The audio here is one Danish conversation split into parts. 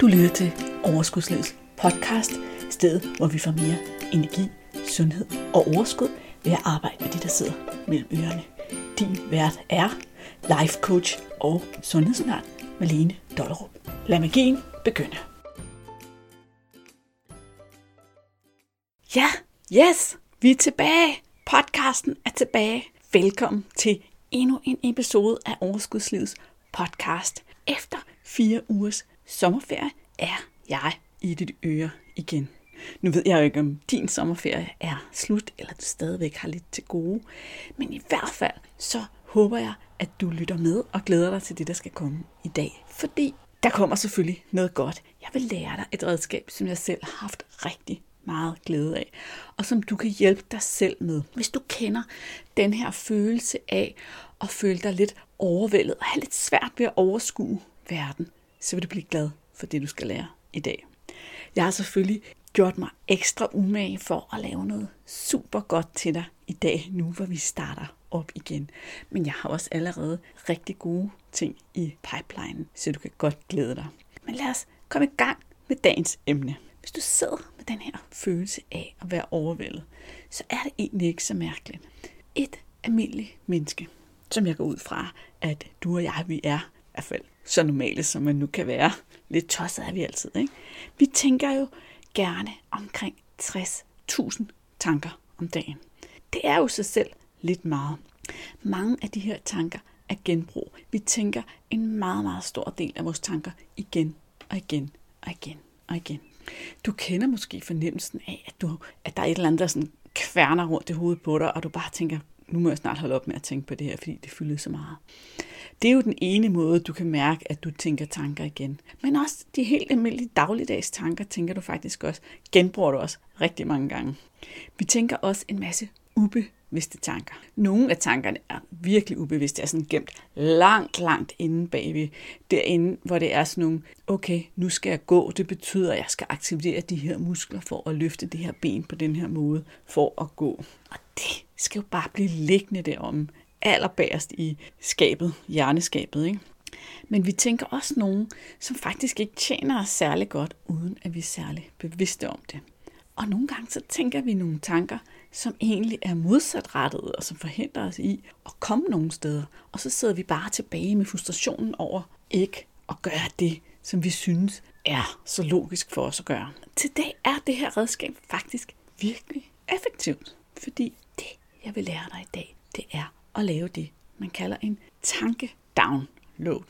Du lytter til Overskudslivets podcast, stedet hvor vi får mere energi, sundhed og overskud ved at arbejde med de, der sidder mellem ørerne. Din vært er life coach og sundhedsundern Malene Dollerup. Lad magien begynde. Ja, yes, vi er tilbage. Podcasten er tilbage. Velkommen til endnu en episode af Overskudslivets podcast. Efter fire ugers sommerferie er jeg i dit øre igen. Nu ved jeg jo ikke, om din sommerferie er slut, eller du stadigvæk har lidt til gode. Men i hvert fald, så håber jeg, at du lytter med og glæder dig til det, der skal komme i dag. Fordi der kommer selvfølgelig noget godt. Jeg vil lære dig et redskab, som jeg selv har haft rigtig meget glæde af, og som du kan hjælpe dig selv med. Hvis du kender den her følelse af at føle dig lidt overvældet og have lidt svært ved at overskue verden, så vil du blive glad for det, du skal lære i dag. Jeg har selvfølgelig gjort mig ekstra umage for at lave noget super godt til dig i dag, nu hvor vi starter op igen. Men jeg har også allerede rigtig gode ting i pipeline, så du kan godt glæde dig. Men lad os komme i gang med dagens emne. Hvis du sidder med den her følelse af at være overvældet, så er det egentlig ikke så mærkeligt. Et almindeligt menneske, som jeg går ud fra, at du og jeg, vi er hvert fald så normale, som man nu kan være. Lidt tosset er vi altid, ikke? Vi tænker jo gerne omkring 60.000 tanker om dagen. Det er jo sig selv lidt meget. Mange af de her tanker er genbrug. Vi tænker en meget, meget stor del af vores tanker igen og igen og igen og igen. Du kender måske fornemmelsen af, at, du, at der er et eller andet, der sådan kværner rundt i hovedet på dig, og du bare tænker, nu må jeg snart holde op med at tænke på det her, fordi det fylder så meget. Det er jo den ene måde, du kan mærke, at du tænker tanker igen. Men også de helt almindelige dagligdags tanker, tænker du faktisk også, genbruger du også rigtig mange gange. Vi tænker også en masse ubevidste tanker. Nogle af tankerne er virkelig ubevidste, er sådan gemt langt, langt inde bagved. Derinde, hvor det er sådan nogle, okay, nu skal jeg gå, det betyder, at jeg skal aktivere de her muskler for at løfte det her ben på den her måde, for at gå. Og det skal jo bare blive liggende derom allerbærest i skabet, hjerneskabet. Ikke? Men vi tænker også nogen, som faktisk ikke tjener os særlig godt, uden at vi er særlig bevidste om det. Og nogle gange så tænker vi nogle tanker, som egentlig er modsatrettede, og som forhindrer os i at komme nogen steder. Og så sidder vi bare tilbage med frustrationen over ikke at gøre det, som vi synes er så logisk for os at gøre. Til dag er det her redskab faktisk virkelig effektivt, fordi det, jeg vil lære dig i dag, det er at lave det, man kalder en tanke-download.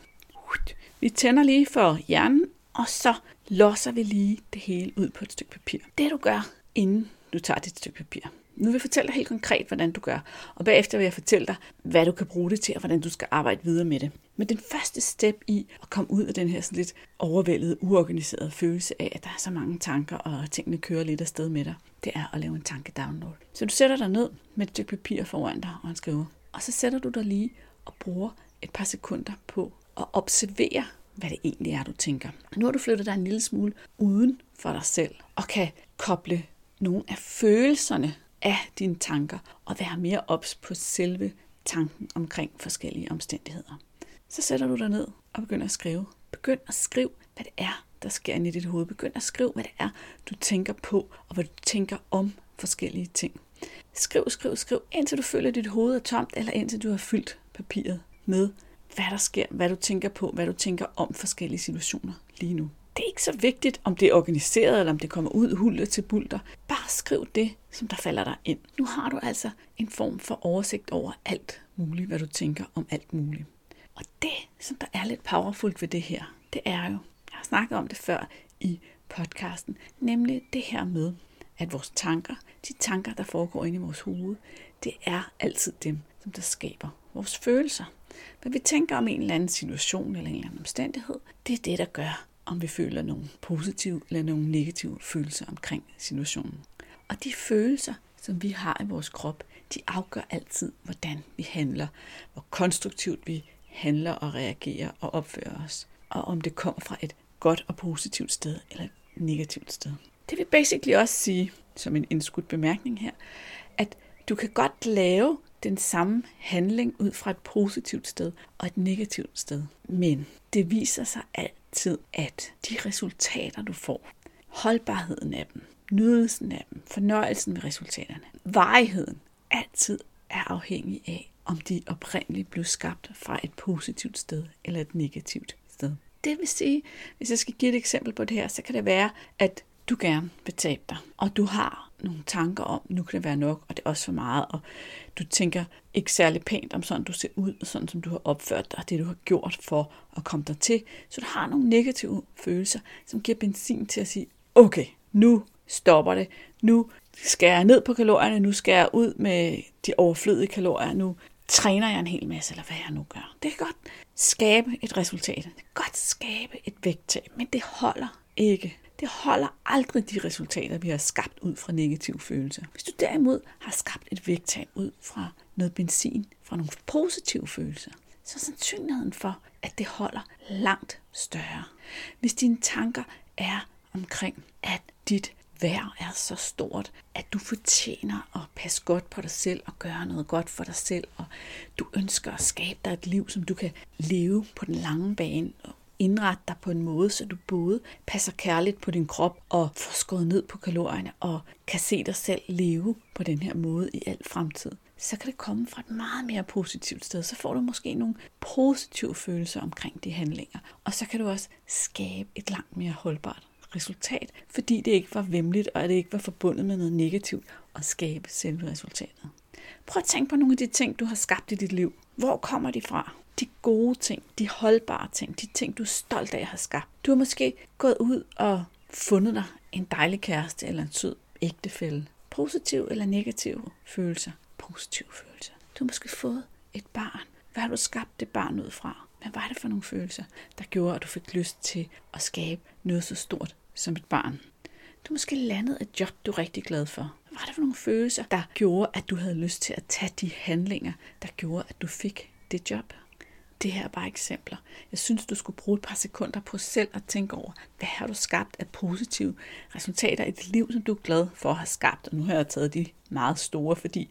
Vi tænder lige for hjernen, og så losser vi lige det hele ud på et stykke papir. Det du gør, inden du tager dit stykke papir. Nu vil jeg fortælle dig helt konkret, hvordan du gør, og bagefter vil jeg fortælle dig, hvad du kan bruge det til, og hvordan du skal arbejde videre med det. Men den første step i at komme ud af den her sådan lidt overvældede, uorganiserede følelse af, at der er så mange tanker, og tingene kører lidt afsted med dig, det er at lave en tanke-download. Så du sætter dig ned med et stykke papir foran dig og en skriver. Og så sætter du dig lige og bruger et par sekunder på at observere, hvad det egentlig er, du tænker. Nu har du flyttet dig en lille smule uden for dig selv, og kan koble nogle af følelserne af dine tanker, og være mere ops på selve tanken omkring forskellige omstændigheder. Så sætter du dig ned og begynder at skrive. Begynd at skrive, hvad det er, der sker inde i dit hoved. Begynd at skrive, hvad det er, du tænker på, og hvad du tænker om forskellige ting. Skriv, skriv, skriv, indtil du føler, at dit hoved er tomt, eller indtil du har fyldt papiret med, hvad der sker, hvad du tænker på, hvad du tænker om forskellige situationer lige nu. Det er ikke så vigtigt, om det er organiseret, eller om det kommer ud hulter til bulter. Bare skriv det, som der falder dig ind. Nu har du altså en form for oversigt over alt muligt, hvad du tænker om alt muligt. Og det, som der er lidt powerfult ved det her, det er jo, jeg har snakket om det før i podcasten, nemlig det her med, at vores tanker, de tanker, der foregår inde i vores hoved, det er altid dem, som der skaber vores følelser. Hvad vi tænker om en eller anden situation eller en eller anden omstændighed, det er det, der gør, om vi føler nogle positive eller nogle negative følelser omkring situationen. Og de følelser, som vi har i vores krop, de afgør altid, hvordan vi handler, hvor konstruktivt vi handler og reagerer og opfører os, og om det kommer fra et godt og positivt sted eller et negativt sted. Det vil basically også sige, som en indskudt bemærkning her, at du kan godt lave den samme handling ud fra et positivt sted og et negativt sted. Men det viser sig altid, at de resultater, du får, holdbarheden af dem, nydelsen af dem, fornøjelsen med resultaterne, varigheden, altid er afhængig af, om de oprindeligt blev skabt fra et positivt sted eller et negativt. Det vil sige, hvis jeg skal give et eksempel på det her, så kan det være, at du gerne vil tabe dig, og du har nogle tanker om, nu kan det være nok, og det er også for meget, og du tænker ikke særlig pænt om sådan, du ser ud, og sådan som du har opført dig, og det du har gjort for at komme dig til. Så du har nogle negative følelser, som giver benzin til at sige, okay, nu stopper det, nu skærer jeg ned på kalorierne, nu skærer jeg ud med de overflødige kalorier, nu træner jeg en hel masse, eller hvad jeg nu gør. Det kan godt skabe et resultat. Det kan godt skabe et vægttab, men det holder ikke. Det holder aldrig de resultater, vi har skabt ud fra negative følelser. Hvis du derimod har skabt et vægttab ud fra noget benzin, fra nogle positive følelser, så er sandsynligheden for, at det holder langt større. Hvis dine tanker er omkring, at dit værd er så stort, at du fortjener at passe godt på dig selv og gøre noget godt for dig selv, og du ønsker at skabe dig et liv, som du kan leve på den lange bane og indrette dig på en måde, så du både passer kærligt på din krop og får skåret ned på kalorierne og kan se dig selv leve på den her måde i al fremtid så kan det komme fra et meget mere positivt sted. Så får du måske nogle positive følelser omkring de handlinger. Og så kan du også skabe et langt mere holdbart resultat, fordi det ikke var vemmeligt, og at det ikke var forbundet med noget negativt at skabe selve resultatet. Prøv at tænke på nogle af de ting, du har skabt i dit liv. Hvor kommer de fra? De gode ting, de holdbare ting, de ting, du er stolt af at have skabt. Du har måske gået ud og fundet dig en dejlig kæreste eller en sød ægtefælle. Positiv eller negativ følelser. Positiv følelser. Du har måske fået et barn. Hvad har du skabt det barn ud fra? Hvad var det for nogle følelser, der gjorde, at du fik lyst til at skabe noget så stort som et barn? Du måske landet et job, du er rigtig glad for. Hvad var det for nogle følelser, der gjorde, at du havde lyst til at tage de handlinger, der gjorde, at du fik det job? Det her er bare eksempler. Jeg synes, du skulle bruge et par sekunder på selv at tænke over, hvad har du skabt af positive resultater i dit liv, som du er glad for at have skabt. Og nu har jeg taget de meget store, fordi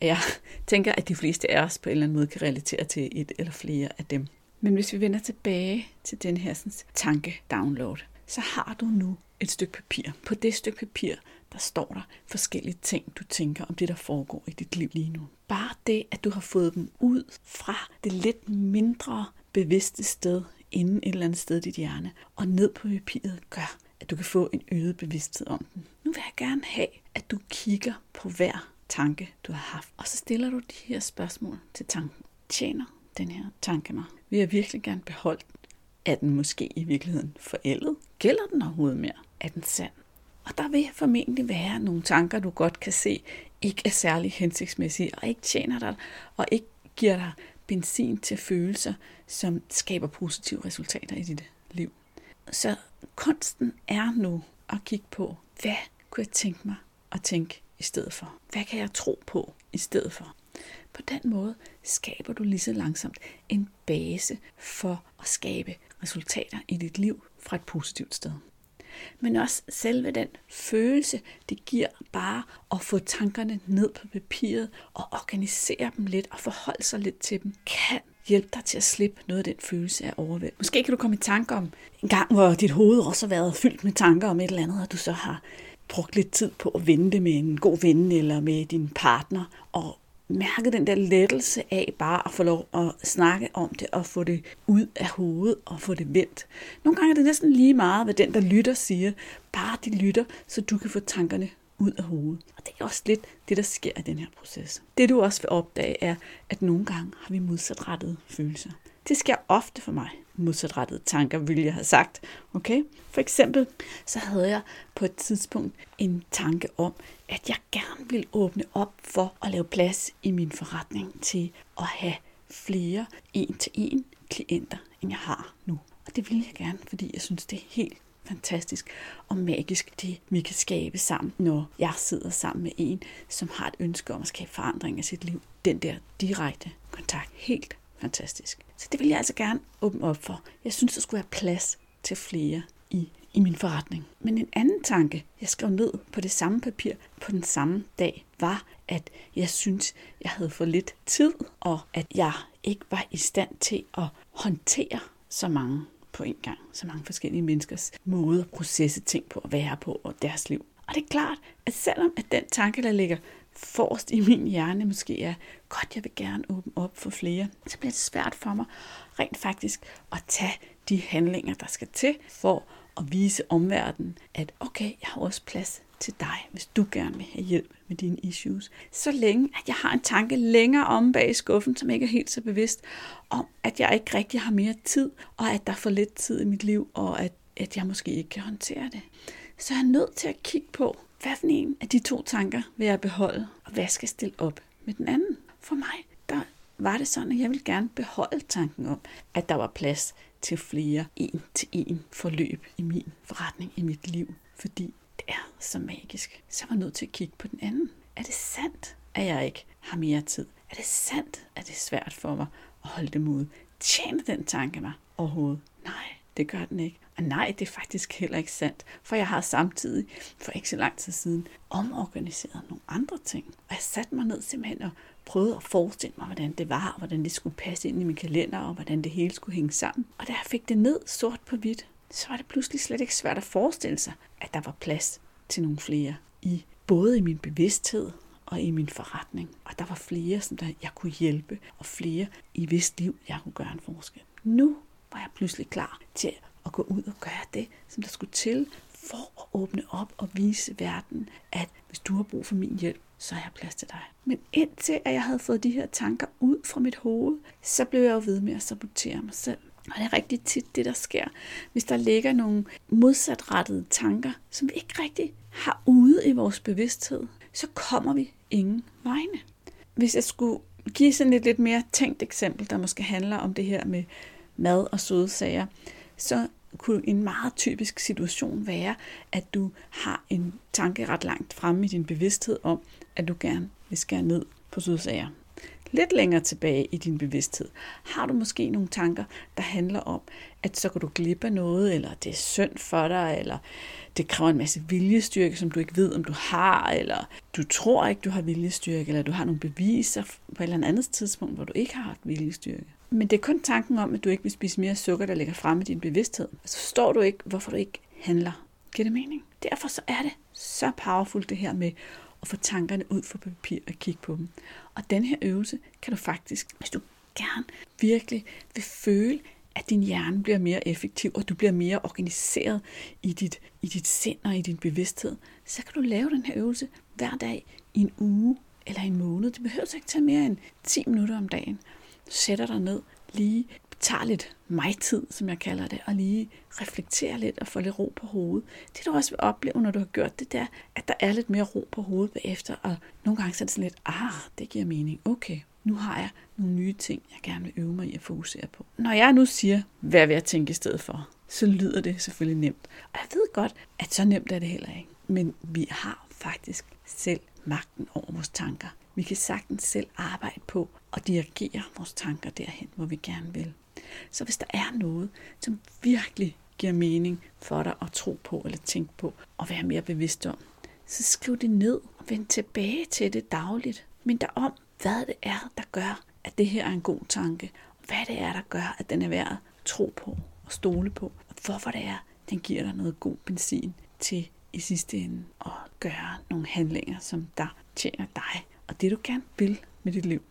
jeg tænker, at de fleste af os på en eller anden måde kan relatere til et eller flere af dem. Men hvis vi vender tilbage til den her sådan, tanke-download, så har du nu et stykke papir. På det stykke papir, der står der forskellige ting, du tænker om det, der foregår i dit liv lige nu. Bare det, at du har fået dem ud fra det lidt mindre bevidste sted, inden et eller andet sted i dit hjerne, og ned på papiret, gør, at du kan få en øget bevidsthed om den. Nu vil jeg gerne have, at du kigger på hver tanke, du har haft, og så stiller du de her spørgsmål til tanken. Tjener den her tanke mig? Vil jeg virkelig gerne beholde den? Er den måske i virkeligheden forældet? Gælder den overhovedet mere? Er den sand? Og der vil formentlig være nogle tanker, du godt kan se, ikke er særlig hensigtsmæssige, og ikke tjener dig, og ikke giver dig benzin til følelser, som skaber positive resultater i dit liv. Så kunsten er nu at kigge på, hvad kunne jeg tænke mig at tænke i stedet for? Hvad kan jeg tro på i stedet for? På den måde skaber du lige så langsomt en base for at skabe resultater i dit liv fra et positivt sted. Men også selve den følelse, det giver bare at få tankerne ned på papiret og organisere dem lidt og forholde sig lidt til dem, kan hjælpe dig til at slippe noget af den følelse af overvæld. Måske kan du komme i tanke om en gang, hvor dit hoved også har været fyldt med tanker om et eller andet, og du så har brugt lidt tid på at vente med en god ven eller med din partner, og mærket den der lettelse af bare at få lov at snakke om det og få det ud af hovedet og få det vendt. Nogle gange er det næsten lige meget, hvad den, der lytter, siger. Bare de lytter, så du kan få tankerne ud af hovedet. Og det er også lidt det, der sker i den her proces. Det du også vil opdage er, at nogle gange har vi modsatrettede følelser. Det sker ofte for mig. Modsatrettede tanker, ville jeg have sagt. Okay? For eksempel, så havde jeg på et tidspunkt en tanke om, at jeg gerne vil åbne op for at lave plads i min forretning til at have flere en-til-en klienter, end jeg har nu. Og det vil jeg gerne, fordi jeg synes, det er helt fantastisk og magisk, det vi kan skabe sammen, når jeg sidder sammen med en, som har et ønske om at skabe forandring i sit liv. Den der direkte kontakt. Helt fantastisk. Så det vil jeg altså gerne åbne op for. Jeg synes, der skulle være plads til flere i i min forretning. Men en anden tanke, jeg skrev ned på det samme papir på den samme dag, var, at jeg synes, jeg havde for lidt tid, og at jeg ikke var i stand til at håndtere så mange på en gang. Så mange forskellige menneskers måde at processe ting på at være på og deres liv. Og det er klart, at selvom at den tanke, der ligger forrest i min hjerne måske er, godt, jeg vil gerne åbne op for flere, så bliver det svært for mig rent faktisk at tage de handlinger, der skal til for at vise omverdenen, at okay, jeg har også plads til dig, hvis du gerne vil have hjælp med dine issues. Så længe, at jeg har en tanke længere om bag i skuffen, som ikke er helt så bevidst, om at jeg ikke rigtig har mere tid, og at der er for lidt tid i mit liv, og at, at jeg måske ikke kan håndtere det. Så jeg er nødt til at kigge på, hvad for en af de to tanker vil jeg beholde, og hvad skal jeg stille op med den anden? For mig, der var det sådan, at jeg ville gerne beholde tanken om, at der var plads til flere en-til-en forløb i min forretning, i mit liv. Fordi det er så magisk. Så var jeg nødt til at kigge på den anden. Er det sandt, at jeg ikke har mere tid? Er det sandt, at det er svært for mig at holde det mod? Tjener den tanke mig overhovedet? Nej, det gør den ikke. Og nej, det er faktisk heller ikke sandt, for jeg har samtidig for ikke så lang tid siden omorganiseret nogle andre ting. Og jeg satte mig ned simpelthen og prøvede at forestille mig, hvordan det var, og hvordan det skulle passe ind i min kalender, og hvordan det hele skulle hænge sammen. Og da jeg fik det ned sort på hvidt, så var det pludselig slet ikke svært at forestille sig, at der var plads til nogle flere i både i min bevidsthed og i min forretning. Og der var flere, som der jeg kunne hjælpe, og flere i hvis liv, jeg kunne gøre en forskel. Nu var jeg pludselig klar til at gå ud og gøre det, som der skulle til for at åbne op og vise verden, at hvis du har brug for min hjælp, så har jeg plads til dig. Men indtil at jeg havde fået de her tanker ud fra mit hoved, så blev jeg jo ved med at sabotere mig selv. Og det er rigtig tit det, der sker, hvis der ligger nogle modsatrettede tanker, som vi ikke rigtig har ude i vores bevidsthed, så kommer vi ingen vegne. Hvis jeg skulle give sådan et lidt mere tænkt eksempel, der måske handler om det her med mad og søde sager, så kunne en meget typisk situation være, at du har en tanke ret langt fremme i din bevidsthed om, at du gerne vil skære ned på sødsager. Lidt længere tilbage i din bevidsthed har du måske nogle tanker, der handler om, at så kan du glippe noget, eller det er synd for dig, eller det kræver en masse viljestyrke, som du ikke ved, om du har, eller du tror ikke, du har viljestyrke, eller du har nogle beviser på et eller andet tidspunkt, hvor du ikke har haft viljestyrke. Men det er kun tanken om, at du ikke vil spise mere sukker, der ligger fremme i din bevidsthed. Så altså, forstår du ikke, hvorfor du ikke handler. Giver det mening? Derfor så er det så powerful det her med at få tankerne ud fra papir og kigge på dem. Og den her øvelse kan du faktisk, hvis du gerne virkelig vil føle, at din hjerne bliver mere effektiv, og du bliver mere organiseret i dit, i dit sind og i din bevidsthed, så kan du lave den her øvelse hver dag i en uge eller en måned. Det behøver ikke tage mere end 10 minutter om dagen sætter dig ned, lige tager lidt mig-tid, som jeg kalder det, og lige reflekterer lidt og får lidt ro på hovedet. Det du også vil opleve, når du har gjort det der, at der er lidt mere ro på hovedet bagefter, og nogle gange så er det sådan lidt, ah, det giver mening, okay, nu har jeg nogle nye ting, jeg gerne vil øve mig i at fokusere på. Når jeg nu siger, hvad vil jeg tænke i stedet for, så lyder det selvfølgelig nemt. Og jeg ved godt, at så nemt er det heller ikke. Men vi har faktisk selv magten over vores tanker. Vi kan sagtens selv arbejde på at dirigere vores tanker derhen, hvor vi gerne vil. Så hvis der er noget, som virkelig giver mening for dig at tro på eller tænke på og være mere bevidst om, så skriv det ned og vend tilbage til det dagligt. Men der om, hvad det er, der gør, at det her er en god tanke, og hvad det er, der gør, at den er værd at tro på og stole på, og hvorfor det er, den giver dig noget god benzin til i sidste ende at gøre nogle handlinger, som der tjener dig og det du gerne vil med dit liv.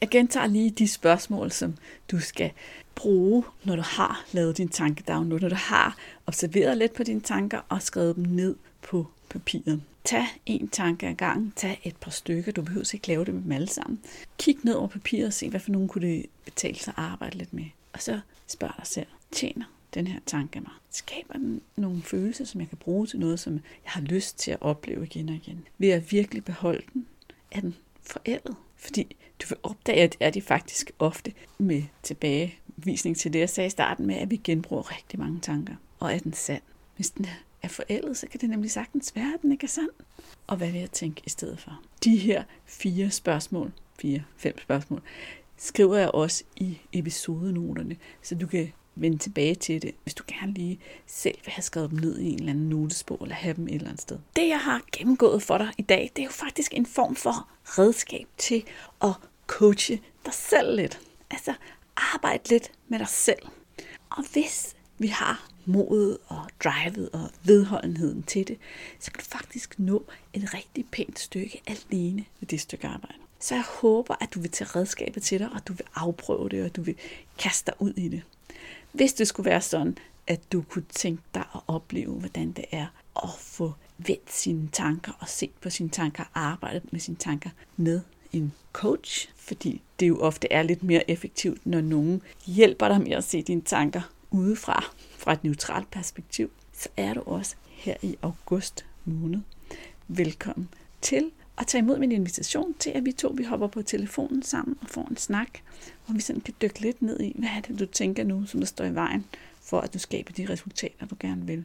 Jeg gentager lige de spørgsmål, som du skal bruge, når du har lavet din tankedownload, når du har observeret lidt på dine tanker og skrevet dem ned på papiret. Tag en tanke ad gangen, tag et par stykker, du behøver ikke lave det med dem alle sammen. Kig ned over papiret og se, hvad for nogen kunne det betale sig at arbejde lidt med. Og så spørg dig selv, tjener den her tanke mig? Skaber den nogle følelser, som jeg kan bruge til noget, som jeg har lyst til at opleve igen og igen? Vil jeg virkelig beholde den? Er den forældet. Fordi du vil opdage, at det er de faktisk ofte med tilbagevisning til det, jeg sagde i starten med, at vi genbruger rigtig mange tanker. Og er den sand? Hvis den er forældet, så kan det nemlig sagtens være, at den ikke er sand. Og hvad vil jeg tænke i stedet for? De her fire spørgsmål, fire, fem spørgsmål, skriver jeg også i episodenoterne, så du kan vende tilbage til det, hvis du gerne lige selv vil have skrevet dem ned i en eller anden notesbog, eller have dem et eller andet sted. Det, jeg har gennemgået for dig i dag, det er jo faktisk en form for redskab til at coache dig selv lidt. Altså, arbejde lidt med dig selv. Og hvis vi har modet og drivet og vedholdenheden til det, så kan du faktisk nå et rigtig pænt stykke alene med det stykke arbejde. Så jeg håber, at du vil tage redskabet til dig, og du vil afprøve det, og du vil kaste dig ud i det. Hvis det skulle være sådan, at du kunne tænke dig at opleve, hvordan det er at få vendt sine tanker og set på sine tanker, arbejdet med sine tanker med en coach, fordi det jo ofte er lidt mere effektivt, når nogen hjælper dig med at se dine tanker udefra, fra et neutralt perspektiv, så er du også her i august måned. Velkommen til at tage imod min invitation til, at vi to vi hopper på telefonen sammen og får en snak, hvor vi sådan kan dykke lidt ned i, hvad er det, du tænker nu, som der står i vejen, for at du skaber de resultater, du gerne vil.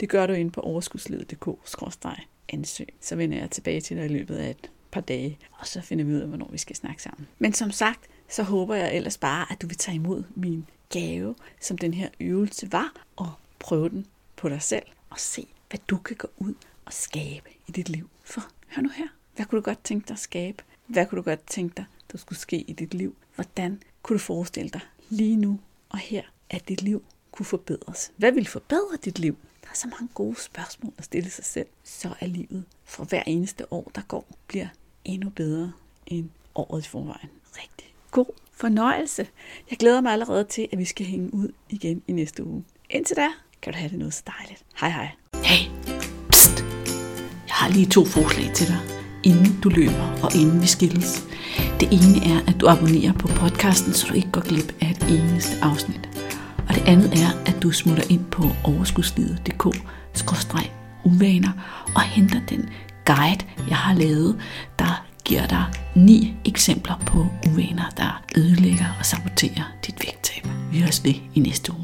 Det gør du inde på overskudslivet.dk-ansøg. Så vender jeg tilbage til dig i løbet af et par dage, og så finder vi ud af, hvornår vi skal snakke sammen. Men som sagt, så håber jeg ellers bare, at du vil tage imod min gave, som den her øvelse var, og prøve den på dig selv, og se, hvad du kan gå ud og skabe i dit liv. For hør nu her, hvad kunne du godt tænke dig at skabe? Hvad kunne du godt tænke dig, der skulle ske i dit liv? Hvordan kunne du forestille dig lige nu og her, at dit liv kunne forbedres? Hvad vil forbedre dit liv? Der er så mange gode spørgsmål at stille sig selv. Så er livet for hver eneste år, der går, bliver endnu bedre end året i forvejen. Rigtig god fornøjelse. Jeg glæder mig allerede til, at vi skal hænge ud igen i næste uge. Indtil da, kan du have det noget så dejligt. Hej hej. Hey, pst. Jeg har lige to forslag til dig, inden du løber og inden vi skilles. Det ene er, at du abonnerer på podcasten, så du ikke går glip af et eneste afsnit. Og det andet er, at du smutter ind på overskudslivet.dk-uvaner og henter den guide, jeg har lavet, der giver dig ni eksempler på uvaner, der ødelægger og saboterer dit vægttab. Vi høres ved i næste uge.